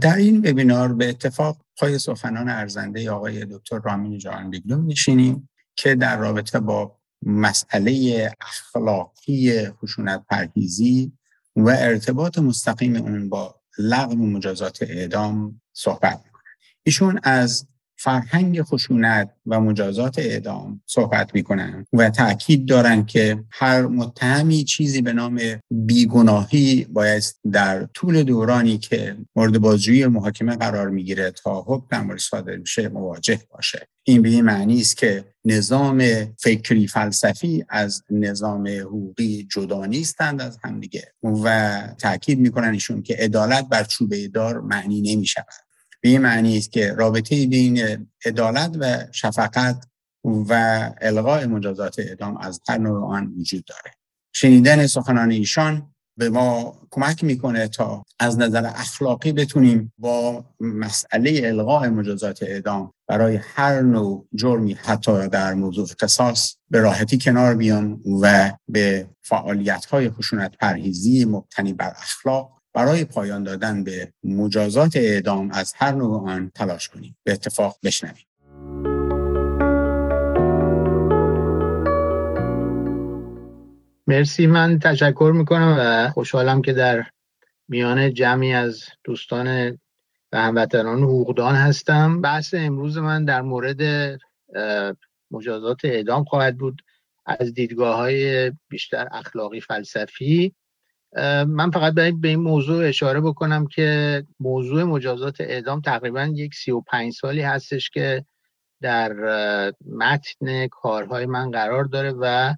در این وبینار به اتفاق پای سخنان ارزنده آقای دکتر رامین جهانبیگلو میشینیم که در رابطه با مسئله اخلاقی خشونت پرهیزی و ارتباط مستقیم اون با لغو مجازات اعدام صحبت می‌کنن ایشون از فرهنگ خشونت و مجازات اعدام صحبت می‌کنن و تاکید دارن که هر متهمی چیزی به نام بیگناهی باید در طول دورانی که مورد بازجویی محاکمه قرار می‌گیره تا حکم در صادر میشه مواجه باشه. این به معنی است که نظام فکری فلسفی از نظام حقوقی جدا نیستند از همدیگه و تاکید می‌کنن ایشون که عدالت بر چوبه دار معنی نمی‌شود. به این معنی است که رابطه بین عدالت و شفقت و الغای مجازات اعدام از هر نوع آن وجود داره. شنیدن سخنان ایشان به ما کمک می‌کنه تا از نظر اخلاقی بتونیم با مسئله الغای مجازات اعدام برای هر نوع جرمی حتی در موضوع قصاص به راحتی کنار بیان و به فعالیت های خشونت پرهیزی مبتنی بر اخلاق برای پایان دادن به مجازات اعدام از هر نوع آن تلاش کنیم. به اتفاق بشنویم. مرسی. من تشکر می‌کنم و خوشحالم که در میان جمعی از دوستان و هموطنان حقوقدان هستم. بحث امروز من در مورد مجازات اعدام خواهد بود. از دیدگاه های بیشتر اخلاقی فلسفی من فقط به این موضوع اشاره بکنم که موضوع مجازات اعدام تقریبا یک سی و پنج سالی هستش که در متن کارهای من قرار داره و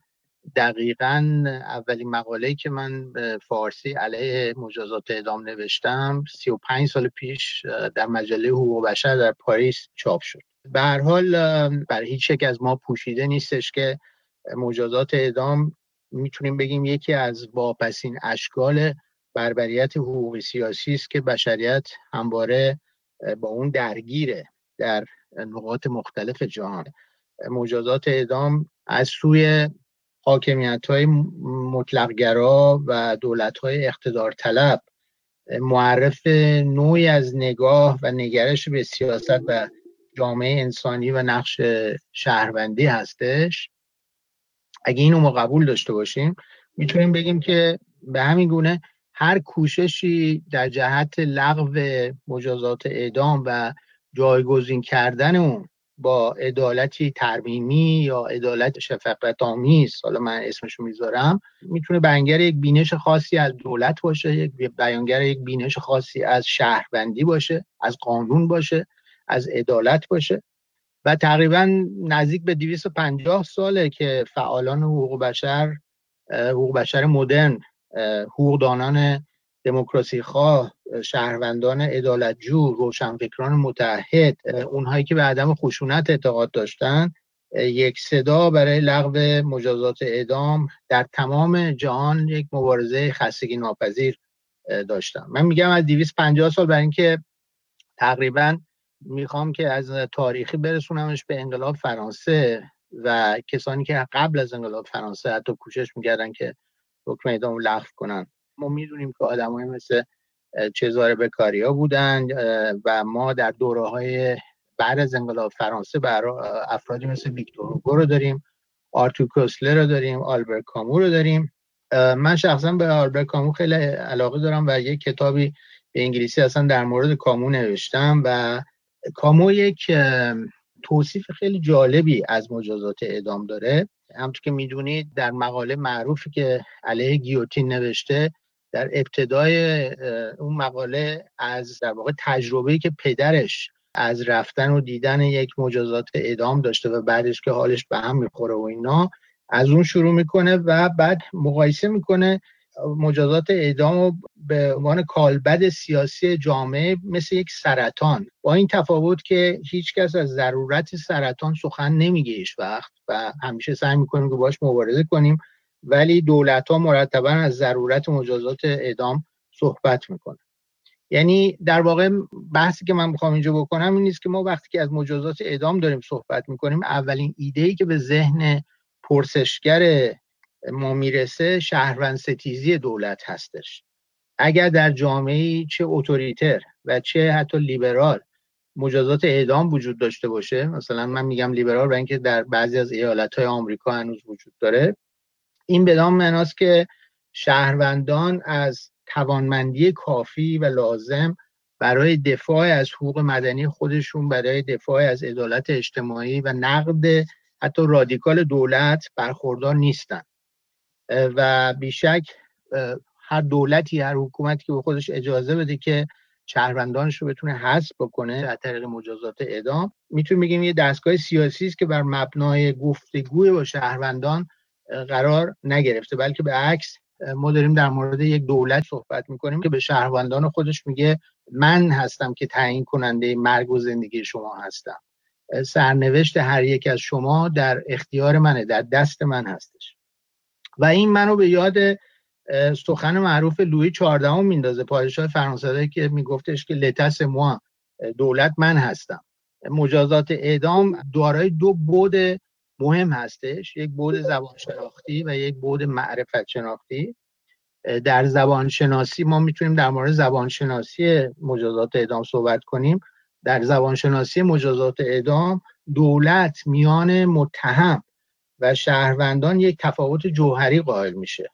دقیقا اولین مقاله که من به فارسی علیه مجازات اعدام نوشتم سی و پنج سال پیش در مجله حقوق بشر در پاریس چاپ شد. به هر حال برای هیچ یک از ما پوشیده نیستش که مجازات اعدام می‌تونیم بگیم یکی از واپسین اشکال بربریت حقوقی سیاسی است که بشریت همواره با اون درگیره در نقاط مختلف جهان. مجازات اعدام از سوی حاکمیت های مطلقگرا و دولت های اقتدار طلب معرف نوعی از نگاه و نگرش به سیاست و جامعه انسانی و نقش شهروندی هستش. اگه اینو ما قبول داشته باشیم می‌تونیم بگیم که به همین گونه هر کوششی در جهت لغو مجازات اعدام و جایگزین کردن اون با عدالتی ترمیمی یا عدالت شفقت آمیز حالا من اسمشو می‌ذارم می‌تونه بیانگر یک بینش خاصی از دولت باشه یک بیانگر یک بینش خاصی از شهروندی باشه از قانون باشه از عدالت باشه. و تقریبا نزدیک به 250 ساله که فعالان حقوق بشر حقوق بشر مدرن حقوقدانان دموکراسی خواه شهروندان عدالتجو روشنفکران متحد اونهایی که به عدم خشونت اعتقاد داشتن یک صدا برای لغو مجازات اعدام در تمام جهان یک مبارزه خستگی ناپذیر داشتن. من میگم از 250 سال برای اینکه تقریبا می‌خوام که از تاریخی برسونمش به انقلاب فرانسه و کسانی که قبل از انقلاب فرانسه حتی کوشش می‌کردن که حکم اعدام لغو کنن. ما می‌دونیم که آدمای مثل چزار بکاریا بودن و ما در دوره های بعد از انقلاب فرانسه برای افرادی مثل ویکتور هوگو رو داریم آرتور کوسلر رو داریم آلبرت کامو رو داریم. من شخصا به آلبرت کامو خیلی علاقه دارم و یک کتابی به انگلیسی اصلا در مورد کامو نوشتم و کامو یک توصیف خیلی جالبی از مجازات اعدام داره. همطور که می‌دونید در مقاله معروفی که علیه گیوتین نوشته در ابتدای اون مقاله از در واقع تجربه‌ای که پدرش از رفتن و دیدن یک مجازات اعدام داشته و بعدش که حالش به هم می‌خوره و اینا از اون شروع می‌کنه و بعد مقایسه می‌کنه مجازات اعدام و به عنوان کالبد سیاسی جامعه مثل یک سرطان. با این تفاوت که هیچ کس از ضرورت سرطان سخن نمیگه هیچ وقت و همیشه سعی می‌کنیم که باش مبارزه کنیم ولی دولت ها مرتبا از ضرورت مجازات اعدام صحبت می‌کنن. یعنی در واقع بحثی که من می‌خوام اینجا بکنم این نیست که ما وقتی که از مجازات اعدام داریم صحبت می‌کنیم اولین ایده ای که به ذهن پرسشگر ما می‌رسه شهروند ستیزی دولت هستش. اگر در جامعه چه اتوریتر و چه حتی لیبرال مجازات اعدام وجود داشته باشه مثلا من میگم لیبرال برای اینکه در بعضی از ایالت های آمریکا هنوز وجود داره این بدان معناست که شهروندان از توانمندی کافی و لازم برای دفاع از حقوق مدنی خودشون برای دفاع از عدالت اجتماعی و نقد حتی رادیکال دولت برخوردار نیستن. و بیشک هر دولتی هر حکومتی که به خودش اجازه بده که شهروندانش رو بتونه حذف بکنه از طریق مجازات اعدام می‌تونیم بگیم یه دستگاه سیاسی است که بر مبنای گفتگوی با شهروندان قرار نگرفته بلکه به عکس ما داریم در مورد یک دولت صحبت می‌کنیم که به شهروندان خودش میگه من هستم که تعیین کننده مرگ و زندگی شما هستم. سرنوشت هر یک از شما در اختیار منه در دست من هستش. و این منو به یاد سخن معروف لوی چهاردهم میندازه پادشاه فرانسه که میگفتش که لتس ما دولت من هستم. مجازات اعدام دارای دو بود مهم هستش. یک بود زبان شناختی و یک بود معرفت شناختی در زبان شناسی ما می‌تونیم در مورد زبان شناسی مجازات اعدام صحبت کنیم. در زبان شناسی مجازات اعدام دولت میان متهم و شهروندان یک تفاوت جوهری قائل میشه.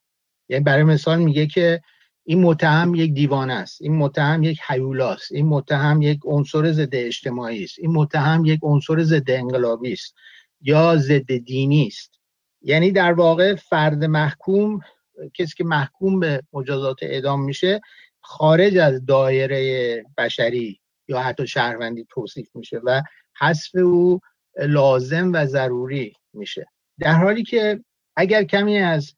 یعنی برای مثال میگه که این متهم یک دیوانه است این متهم یک حیولاست این متهم یک عنصر ضد اجتماعی است این متهم یک عنصر ضد انقلابی است یا ضد دینی است. یعنی در واقع فرد محکوم کسی که محکوم به مجازات اعدام میشه خارج از دایره بشری یا حتی شهروندی توصیف میشه و حذف او لازم و ضروری میشه. در حالی که اگر کمی از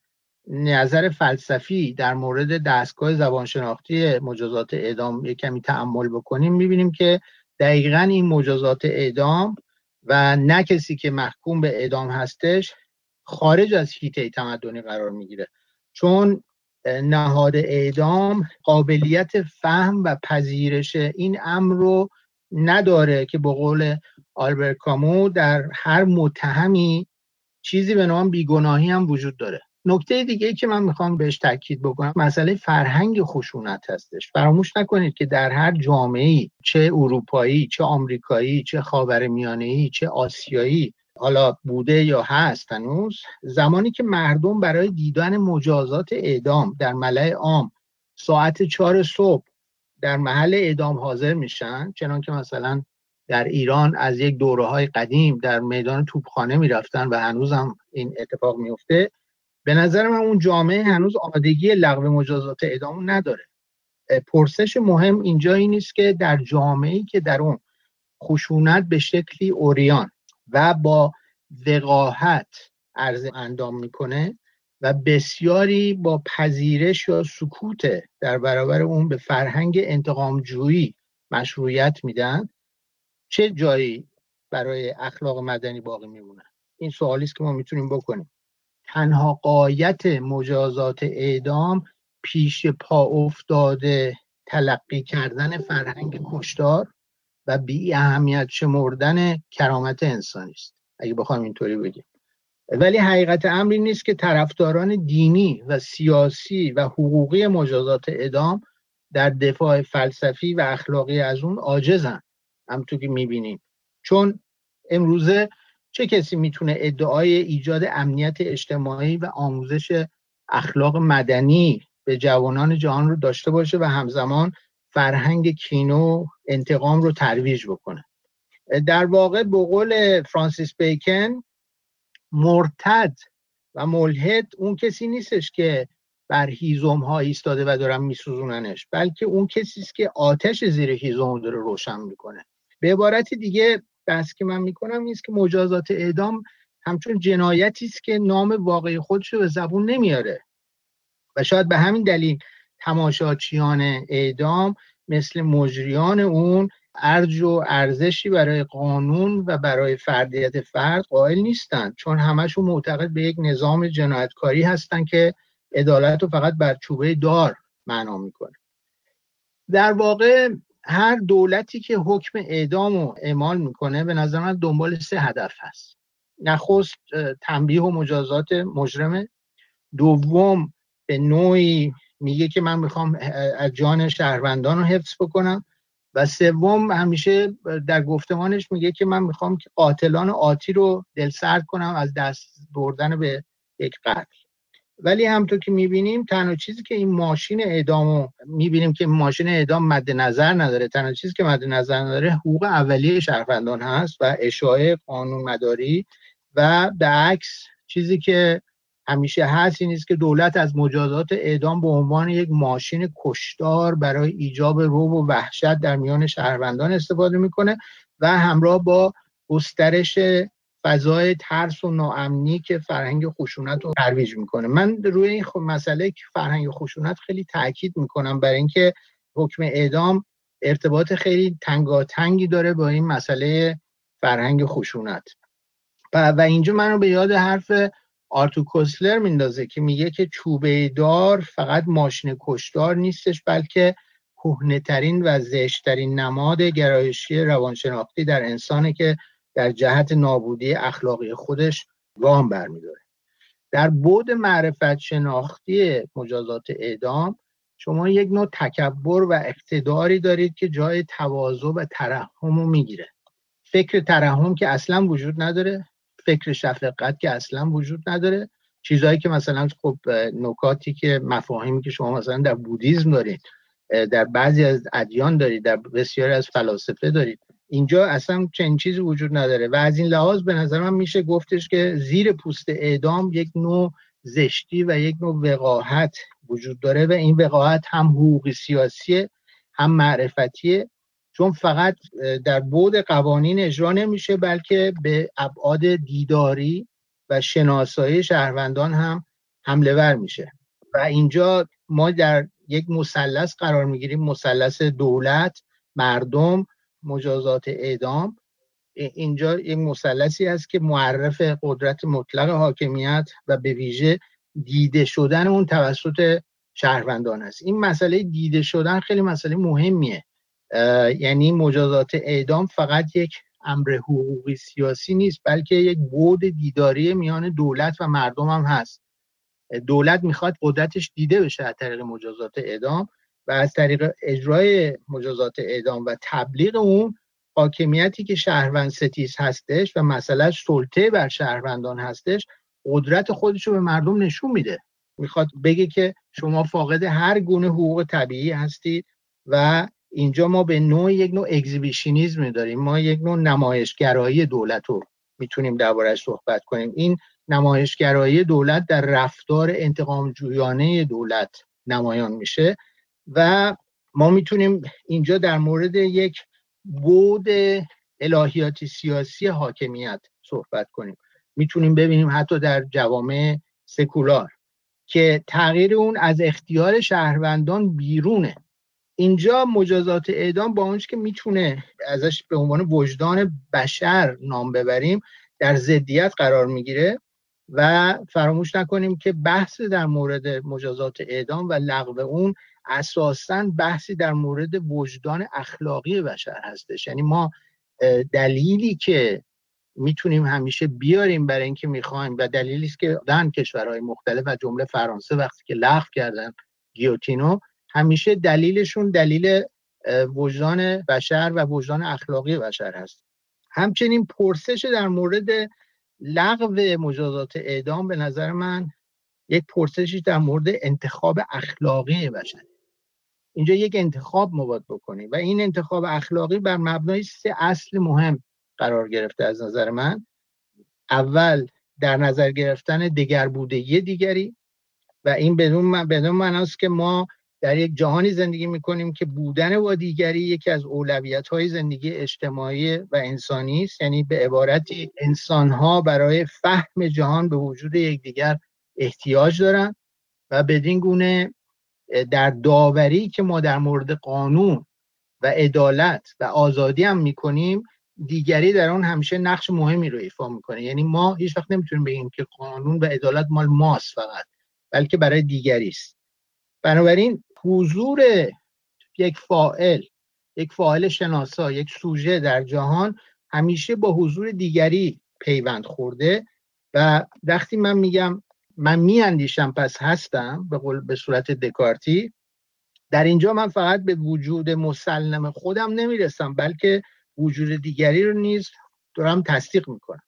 نظر فلسفی در مورد دستگاه زبانشناختی مجازات اعدام یک کمی تعمل بکنیم می‌بینیم که دقیقا این مجازات اعدام و نه کسی که محکوم به اعدام هستش خارج از هیته تمدنی قرار می‌گیره. چون نهاد اعدام قابلیت فهم و پذیرش این امر رو نداره که به قول آلبرت کامو در هر متهمی چیزی به نام بیگناهی هم وجود داره. نکته دیگه ای که من می‌خوام بهش تاکید بکنم مسئله فرهنگ خشونت هستش. فراموش نکنید که در هر جامعه چه اروپایی چه آمریکایی چه خاورمیانه‌ای چه آسیایی حالا بوده یا هست هنوز زمانی که مردم برای دیدن مجازات اعدام در ملع عام ساعت چهار صبح در محل اعدام حاضر میشن چنان که مثلا در ایران از یک دوره های قدیم در میدان توپخانه می‌رفتن و هنوز هم این اتفاق میفته به نظر من اون جامعه هنوز آمادگی لغو مجازات اعدام نداره. پرسش مهم اینجا این نیست که در جامعه که در اون خشونت به شکلی اوریان و با وقاحت عرض اندام می‌کنه و بسیاری با پذیرش یا سکوت در برابر اون به فرهنگ انتقامجویی مشروعیت میدن چه جایی برای اخلاق مدنی باقی میمونه؟ این سوالی است که ما می‌تونیم بکنیم. تنها قایت مجازات اعدام پیش پا افتاده تلقی کردن فرهنگ کشتار و بی اهمیت شمردن کرامت انسانی است. اگه بخوام اینطوری بگیم. ولی حقیقت امری نیست که طرفداران دینی و سیاسی و حقوقی مجازات اعدام در دفاع فلسفی و اخلاقی از اون عاجزن. همونطور که می‌بینیم. چون امروزه چه کسی می‌تونه ادعای ایجاد امنیت اجتماعی و آموزش اخلاق مدنی به جوانان جهان رو داشته باشه و همزمان فرهنگ کینو انتقام رو ترویج بکنه. در واقع به قول فرانسیس بیکن مرتد و ملحد اون کسی نیستش که بر هیزم ها ایستاده و دارن میسوزوننش بلکه اون کسی است که آتش زیر هیزم داره روشن می‌کنه. به عبارت دیگه بحث که من می‌کنم این که مجازات اعدام همچون جنایتی است که نام واقعی خودش رو به زبون نمیاره. و شاید به همین دلیل تماشاچیان اعدام مثل مجریان اون ارج و ارزشی برای قانون و برای فردیت فرد قائل نیستند چون همشون معتقد به یک نظام جنایتکاری هستند که عدالت رو فقط بر چوبه دار معنا می‌کنه. در واقع هر دولتی که حکم اعدام رو اعمال می‌کنه به نظر من دنبال سه هدف هست. نخست تنبیه و مجازات مجرمه دوم به نوعی میگه که من می‌خوام از جان شهروندان رو حفظ بکنم. و سوم همیشه در گفتمانش میگه که من می‌خوام که قاتلان آتی رو دلسرد کنم از دست بردن به یک قتل. ولی همطور که می‌بینیم تنها چیزی که این ماشین اعدام می‌بینیم که ماشین اعدام مد نظر نداره تنها چیزی که مد نظر نداره حقوق اولیه شهروندان هست و اشاعه قانون مداری و به عکس چیزی که همیشه هست این است که دولت از مجازات اعدام به عنوان یک ماشین کشدار برای ایجاب روب و وحشت در میان شهروندان استفاده می‌کنه و همراه با گسترش فضای ترس و ناامنی که فرهنگ خشونت رو ترویج می‌کنه. من روی این مسئله که فرهنگ خشونت خیلی تاکید می‌کنم برای اینکه حکم اعدام ارتباط خیلی تنگاتنگی داره با این مسئله فرهنگ خشونت. و, و اینجا منو به یاد حرف آرتو کوسلر میندازه که میگه که چوبه دار فقط ماشین کشدار نیستش بلکه ترین و زشترین نماد گرایشی روانشناختی در انسانه که در جهت نابودی اخلاقی خودش گام برمیداره. در بود معرفت شناختی مجازات اعدام شما یک نوع تکبر و اقتداری دارید که جای تواضع و ترحم رو می‌گیره. فکر ترحم که اصلا وجود نداره فکر شفقت که اصلا وجود نداره. چیزهایی که مثلا خب نکاتی که مفاهیمی که شما مثلا در بودیزم دارید در بعضی از ادیان دارید در بسیاری از فلاسفه دارید. اینجا اصلا چنین چیزی وجود نداره. و از این لحاظ به نظر من میشه گفتش که زیر پوست اعدام یک نوع زشتی و یک نوع وقاحت وجود داره و این وقاحت هم حقوقی سیاسی هم معرفتیه چون فقط در بود قوانین اجرا نمیشه بلکه به ابعاد دیداری و شناسایی شهروندان هم حمله ور میشه. و اینجا ما در یک مثلث قرار می‌گیریم مثلث دولت مردم مجازات اعدام اینجا یک مثلثی است که معرف قدرت مطلق حاکمیت و به ویژه دیده شدن اون توسط شهروندان است. این مسئله دیده شدن خیلی مسئله مهمیه. یعنی مجازات اعدام فقط یک امر حقوقی سیاسی نیست بلکه یک بود دیداری میان دولت و مردم هم هست. دولت می‌خواد قدرتش دیده بشه از طریق مجازات اعدام. و از طریق اجرای مجازات اعدام و تبلیغ اون حاکمیتی که شهروند ستیز هستش و مسئله سلطه بر شهروندان هستش قدرت خودش رو به مردم نشون میده. می‌خواد بگه که شما فاقد هر گونه حقوق طبیعی هستید و اینجا ما به نوع یک نوع اگزیبیشنیزم داریم. ما یک نوع نمایشگرایی دولت رو می‌تونیم دربارهش صحبت کنیم. این نمایشگرایی دولت در رفتار انتقام جویانه دولت نمایان میشه. و ما می‌تونیم اینجا در مورد یک بود الهیاتی سیاسی حاکمیت صحبت کنیم. می‌تونیم ببینیم حتی در جوامع سکولار که تغییر اون از اختیار شهروندان بیرونه. اینجا مجازات اعدام با اونش که می‌تونه ازش به عنوان وجدان بشر نام ببریم در ضدیت قرار می‌گیره و فراموش نکنیم که بحث در مورد مجازات اعدام و لغو اون اساسا بحثی در مورد وجدان اخلاقی بشر هستش. یعنی ما دلیلی که می‌تونیم همیشه بیاریم برای اینکه می‌خوایم و دلیلی است که دن کشورهای مختلف و جمله فرانسه وقتی که لغو کردن گیوتینو همیشه دلیلشون دلیل وجدان بشر و وجدان اخلاقی بشر هست. همچنین پرسش در مورد لغو مجازات اعدام به نظر من یک پرسشی در مورد انتخاب اخلاقی بشر. اینجا یک انتخاب ما باید بکنیم و این انتخاب اخلاقی بر مبنای سه اصل مهم قرار گرفته از نظر من. اول در نظر گرفتن دگر بوده یه دیگری و این بدون بدون معناست که ما در یک جهانی زندگی می‌کنیم که بودن با دیگری یکی از اولویت های زندگی اجتماعی و انسانی است. یعنی به عبارتی انسان ها برای فهم جهان به وجود یکدیگر احتیاج دارن و بدین گونه در داوری که ما در مورد قانون و عدالت و آزادی هم می‌کنیم دیگری در آن همیشه نقش مهمی رو ایفا می‌کنه. یعنی ما هیچ وقت نمی‌تونیم بگیم که قانون و عدالت مال ماست فقط بلکه برای دیگری است. بنابراین حضور یک فائل یک فاعل شناسا یک سوژه در جهان همیشه با حضور دیگری پیوند خورده و وقتی من میگم من میاندیشم پس هستم به, قول به صورت دکارتی. در اینجا من فقط به وجود مسلم خودم نمی‌رسم بلکه وجود دیگری رو نیز دارم تصدیق می‌کنم.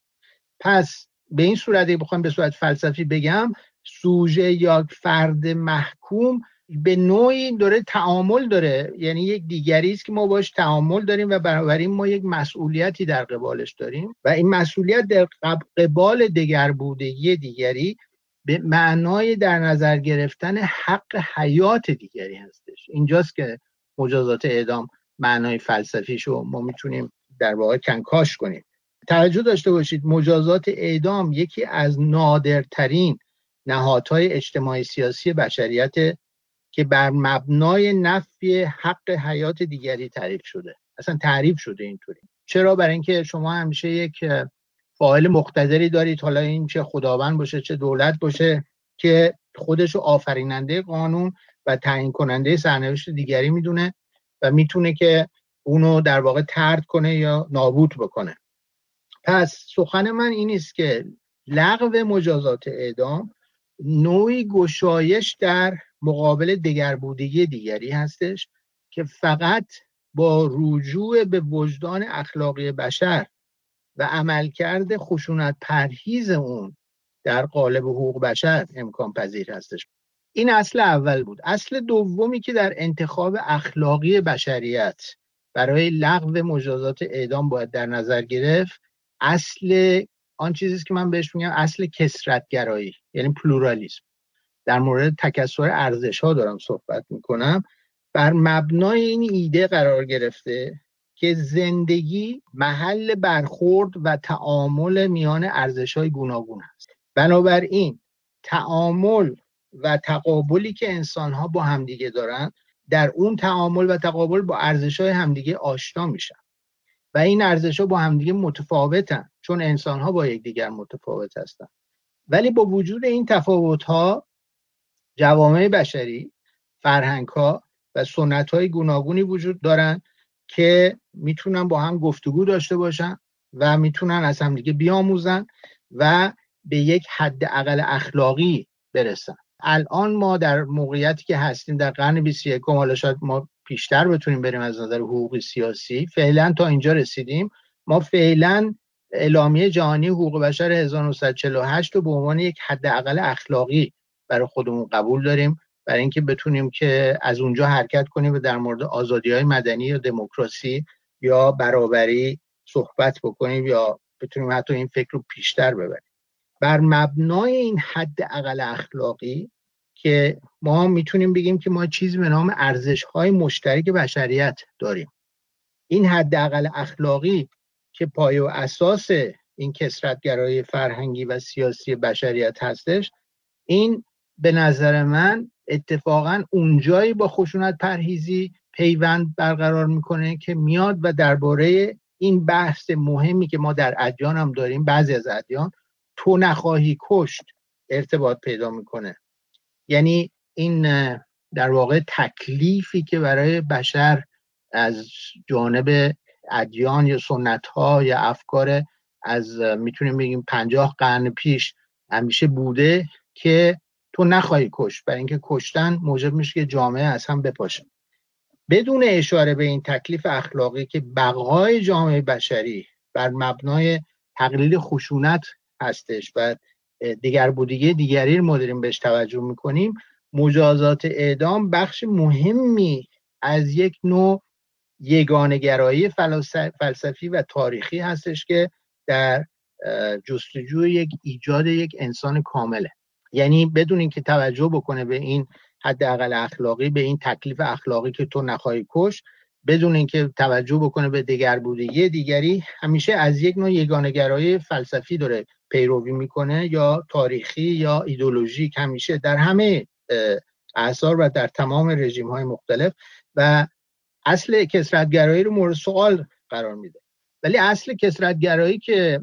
پس به این صورت بخوام به صورت فلسفی بگم سوژه یا فرد محکوم به نوعی داره تعامل داره. یعنی یک دیگری است که ما باش تعامل داریم و بنابراین ما یک مسئولیتی در قبالش داریم. و این مسئولیت در قبال دگر بوده یه دیگری به معنای در نظر گرفتن حق حیات دیگری هستش. اینجاست که مجازات اعدام معنای فلسفیشو ما می‌تونیم در واقع کنکاش کنیم. توجه داشته باشید مجازات اعدام یکی از نادرترین نهادهای اجتماعی سیاسی بشریت که بر مبنای نفی حق حیات دیگری تعریف شده. اصلا تعریف شده اینطوری. چرا؟ برای اینکه شما همیشه یک فاعل مقتدری دارید. حالا این چه خداوند باشه چه دولت باشه که خودشو آفریننده قانون و تعیین کننده سرنوشت دیگری می‌دونه و می‌تونه که اونو در واقع ترد کنه یا نابود بکنه. پس سخن من این است که لغو مجازات اعدام نوعی گشایش در مقابل دگربودگی دیگری هستش که فقط با رجوع به وجدان اخلاقی بشر و عملکرد خشونت پرهیز اون در قالب حقوق بشر امکان پذیر هستش. این اصل اول بود. اصل دومی که در انتخاب اخلاقی بشریت برای لغو مجازات اعدام باید در نظر گرفت اصل آن چیزی که من بهش میگم اصل کسرتگرایی یعنی پلورالیسم. در مورد تکسر ارزش ها دارم صحبت می‌کنم. بر مبنای این ایده قرار گرفته که زندگی محل برخورد و تعامل میان ارزش های گوناگون است. بنابراین تعامل و تقابلی که انسان ها با همدیگه دارن در اون تعامل و تقابل با ارزش های همدیگه آشنا میشن. و این ارزش ها با همدیگه متفاوتن چون انسان ها با یکدیگر متفاوت هستن. ولی با وجود این تفاوت ها جوامع بشری فرهنگ ها و سنت های گوناگونی وجود دارن که می‌تونن با هم گفتگو داشته باشن و می‌تونن از همدیگه بیاموزن و به یک حد اقل اخلاقی برسن. الان ما در موقعیتی که هستیم در قرن 21 حالا شاید ما پیشتر بتونیم بریم از نظر حقوقی سیاسی فعلا تا اینجا رسیدیم. ما فعلا اعلامیه جهانی حقوق بشر 1948 رو به عنوان یک حداقل اخلاقی برای خودمون قبول داریم. برای اینکه بتونیم که از اونجا حرکت کنیم و در مورد آزادی های مدنی یا دموکراسی یا برابری صحبت بکنیم یا بتونیم حتی این فکر رو پیشتر ببریم. بر مبنای این حد اقل اخلاقی که ما می‌تونیم بگیم که ما چیزی به نام ارزش های مشترک بشریت داریم. این حد اقل اخلاقی که پای و اساس این کسرتگرایی فرهنگی و سیاسی بشریت هستش این به نظر من اتفاقا اونجایی با خشونت پرهیزی پیوند برقرار می‌کنه که میاد و درباره این بحث مهمی که ما در ادیان هم داریم بعضی از ادیان تو نخواهی کشت ارتباط پیدا می‌کنه. یعنی این در واقع تکلیفی که برای بشر از جانب ادیان یا سنت ها یا افکار از می‌تونیم بگیم پنجاه قرن پیش همیشه بوده که تو نخواهی کش برای اینکه کشتن موجب میشه که جامعه از هم بپاشه. بدون اشاره به این تکلیف اخلاقی که بقای جامعه بشری بر مبنای تقلیل خشونت هستش و دیگر بودگی دیگری رو ما بهش توجه می‌کنیم مجازات اعدام بخش مهمی از یک نوع یگانگرایی فلسفی و تاریخی هستش که در جستجوی یک ایجاد یک انسان کامله. یعنی بدون اینکه توجه بکنه به این حداقل اخلاقی به این تکلیف اخلاقی که تو نخواهی کش بدون اینکه توجه بکنه به دیگر بودگی دیگری همیشه از یک نوع یگانگرایی فلسفی داره پیروی می‌کنه یا تاریخی یا ایدولوژیک. همیشه در همه اثار و در تمام رژیم های مختلف و اصل کسرتگرایی رو مورد سوال قرار میده. ولی اصل کسرتگرایی که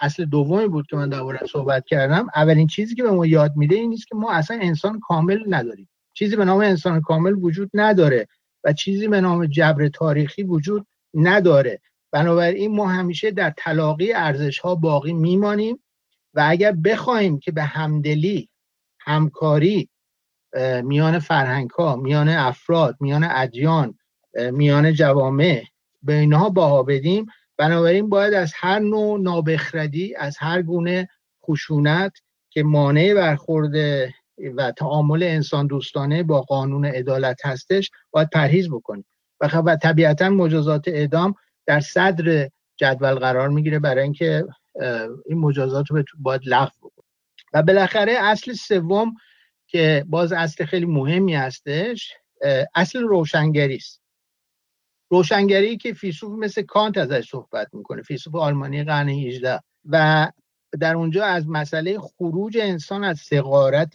اصل دومی بود که من درباره صحبت کردم اولین چیزی که به ما یاد میده این نیست که ما اصلا انسان کامل نداریم. چیزی به نام انسان کامل وجود نداره و چیزی به نام جبر تاریخی وجود نداره. بنابراین ما همیشه در تلاقی ارزش ها باقی میمانیم و اگر بخوایم که به همدلی همکاری میان فرهنگ ها میان افراد میان ادیان میان جوامع به اینها باها بدیم بنابراین باید از هر نوع نابخردی از هر گونه خشونت که مانع برخورد و تعامل انسان دوستانه با قانون عدالت هستش باید پرهیز بکنیم. و, خب طبیعتا مجازات اعدام در صدر جدول قرار می‌گیره برای اینکه این مجازات رو باید لغو بکنیم. و بالاخره اصل سوم که باز اصل خیلی مهمی هستش اصل روشنگری است. روشنگری که فیلسوف مثل کانت ازش صحبت می‌کنه فیلسوف آلمانی قرن 18 و در اونجا از مسئله خروج انسان از سقارت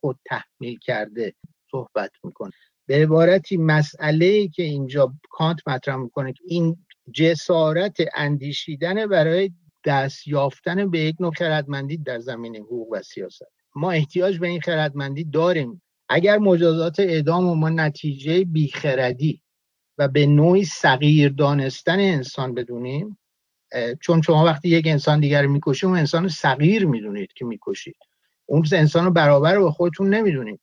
خود تحمیل کرده صحبت می‌کنه. به عبارتی مسئله ای که اینجا کانت مطرح می‌کنه که این جسارت اندیشیدن برای دست یافتن به یک نوع خردمندی در زمین حقوق و سیاست. ما احتیاج به این خردمندی داریم. اگر مجازات اعدام و ما نتیجه بیخردی و به نوعی صغیر دانستن انسان بدونیم چون شما وقتی یک انسان دیگر می‌کشید اون انسان صغیر می‌دونید که می‌کشید. اون انسان رو برابر با خودتون نمی‌دونید.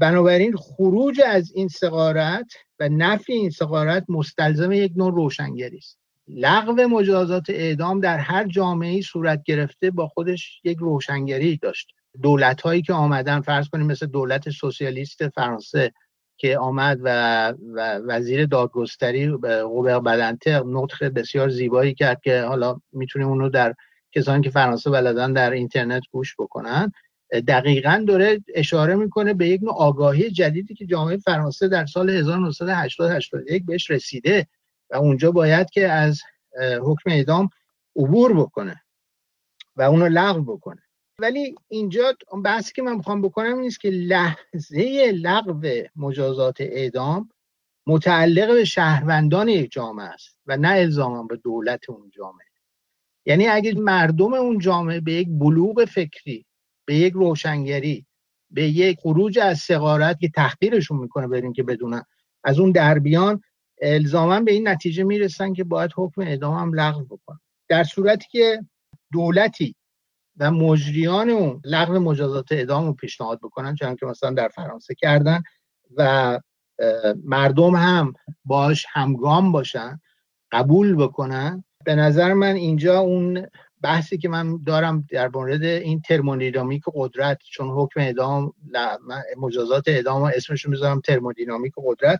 بنابراین خروج از این سقارت و نفی این سقارت مستلزم یک نوع روشنگری است. لغو مجازات اعدام در هر جامعه صورت گرفته با خودش یک روشنگری داشت. دولت هایی که آمدن فرض کنیم مثل دولت سوسیالیست فرانسه که آمد و, و وزیر دادگستری روبر بدنته نطق بسیار زیبایی کرد که حالا می‌تونیم اونو در کسانی که فرانسه بلدن در اینترنت گوش بکنن. دقیقا داره اشاره می‌کنه به یک نوع آگاهی جدیدی که جامعه فرانسه در سال 1980 81 بهش رسیده و اونجا باید که از حکم اعدام عبور بکنه و اونو لغو بکنه. ولی اینجا بحثی که من می‌خوام بکنم این که لحظه لغو مجازات اعدام متعلق به شهروندان یک جامعه است و نه الزاما به دولت اون جامعه. یعنی اگه مردم اون جامعه به یک بلوغ فکری به یک روشنگری به یک خروج از سقارت که تحقیرشون می‌کنه بریم که بدونن. از اون دربیان الزاما به این نتیجه می‌رسن که باید حکم اعدام هم لغو بکنن. در صورتی که دولتی و مجریان اون لغو مجازات اعدام رو پیشنهاد بکنن چون که مثلا در فرانسه کردن و مردم هم باش همگام باشن قبول بکنن به نظر من اینجا اون بحثی که من دارم در مورد این ترمودینامیک قدرت چون حکم اعدام مجازات اعدام اسمش رو می‌ذارم ترمودینامیک قدرت.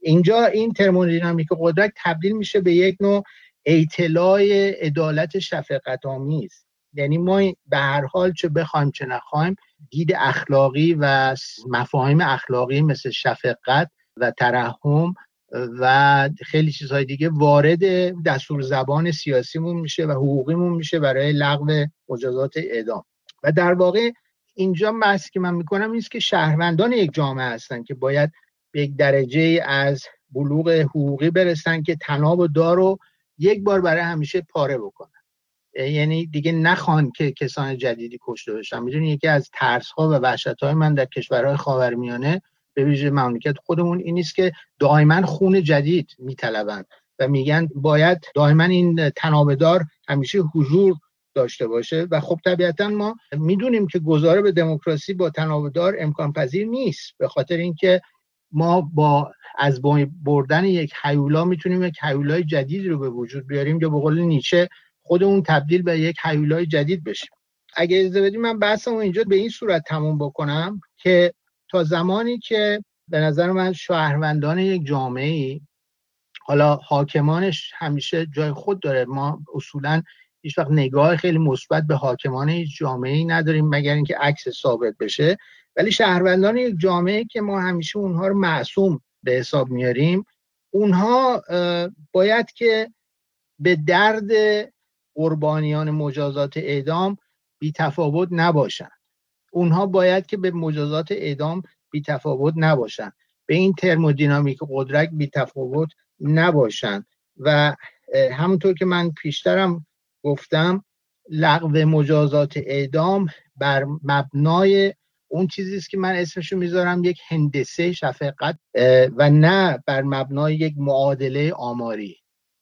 اینجا این ترمودینامیک قدرت تبدیل میشه به یک نوع اطلاع عدالت شفقت آمیز یعنی ما به هر حال چه بخوایم چه نخوایم دید اخلاقی و مفاهیم اخلاقی مثل شفقت و ترحم و خیلی چیزهای دیگه وارد دستور زبان سیاسیمون میشه و حقوقیمون میشه برای لغو مجازات اعدام. و در واقع اینجا بحثی که من می‌کنم نیست که شهروندان یک جامعه هستن که باید به یک درجه از بلوغ حقوقی برسن که تناب و رو یک بار برای همیشه پاره بکنن. یعنی دیگه نخوان که کسان جدیدی کشته بشن. می‌دونی یکی از ترس ها و وحشت های من در کشورهای خاورمیانه به ویژه مملکت خودمون این نیست که دائما خون جدید میطلبند و میگن باید دائما این تنابدار همیشه حضور داشته باشه و خب طبیعتا ما می‌دونیم که گذاره به دموکراسی با تنابدار امکان پذیر نیست به خاطر اینکه ما با از بردن یک حیولا می‌تونیم یک حیولای جدید رو به وجود بیاریم یا به قول نیچه خودمون تبدیل به یک حیولای جدید بشیم. اگه اجازه بدیم من بحثمو اینجا به این صورت تموم بکنم که تا زمانی که به نظر من شهروندان یک جامعه ای حالا حاکمانش همیشه جای خود داره. ما اصولا هیچ وقت نگاه خیلی مثبت به حاکمان هیچ جامعه ای نداریم مگر اینکه عکس ثابت بشه. ولی شهروندان یک جامعه که ما همیشه اونها رو معصوم به حساب میاریم اونها باید که به درد قربانیان مجازات اعدام بی تفاوت نباشند اونها باید که به مجازات اعدام بی تفاوت نباشند به این ترمودینامیک قدرت بی تفاوت نباشند و همونطور که من پیشترم گفتم لغو مجازات اعدام بر مبنای اون چیزی است که من اسمشو می‌ذارم یک هندسه شفقت و نه بر مبنای یک معادله آماری.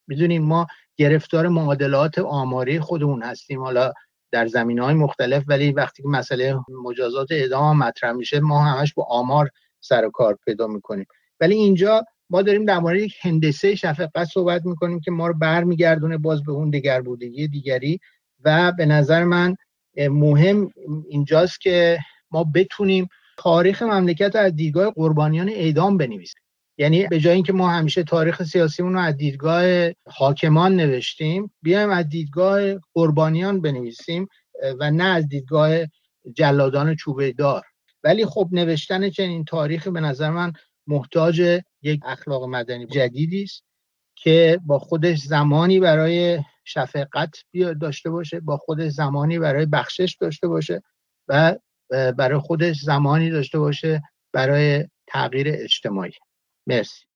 می‌دونیم ما گرفتار معادلات آماری خودمون هستیم. حالا در زمین های مختلف ولی وقتی که مسئله مجازات اعدام مطرح میشه ما همش با آمار سر و کار پیدا می‌کنیم. ولی اینجا ما داریم در مورد یک هندسه شفقت صحبت می‌کنیم که ما رو برمیگردونه باز به اون دیگر بودگی دیگری و به نظر من مهم اینجاست که ما بتونیم تاریخ مملکت از دیدگاه قربانیان اعدام بنویسیم. یعنی به جای اینکه ما همیشه تاریخ سیاسیمون رو از دیدگاه حاکمان نوشتیم بیایم از دیدگاه قربانیان بنویسیم و نه از دیدگاه جلادان چوبه دار ولی خب نوشتن چنین تاریخی به نظر من محتاج یک اخلاق مدنی جدیدی است که با خودش زمانی برای شفقت داشته باشه با خودش زمانی برای بخشش داشته باشه و برای خودش زمانی داشته باشه برای تغییر اجتماعی. مرسی.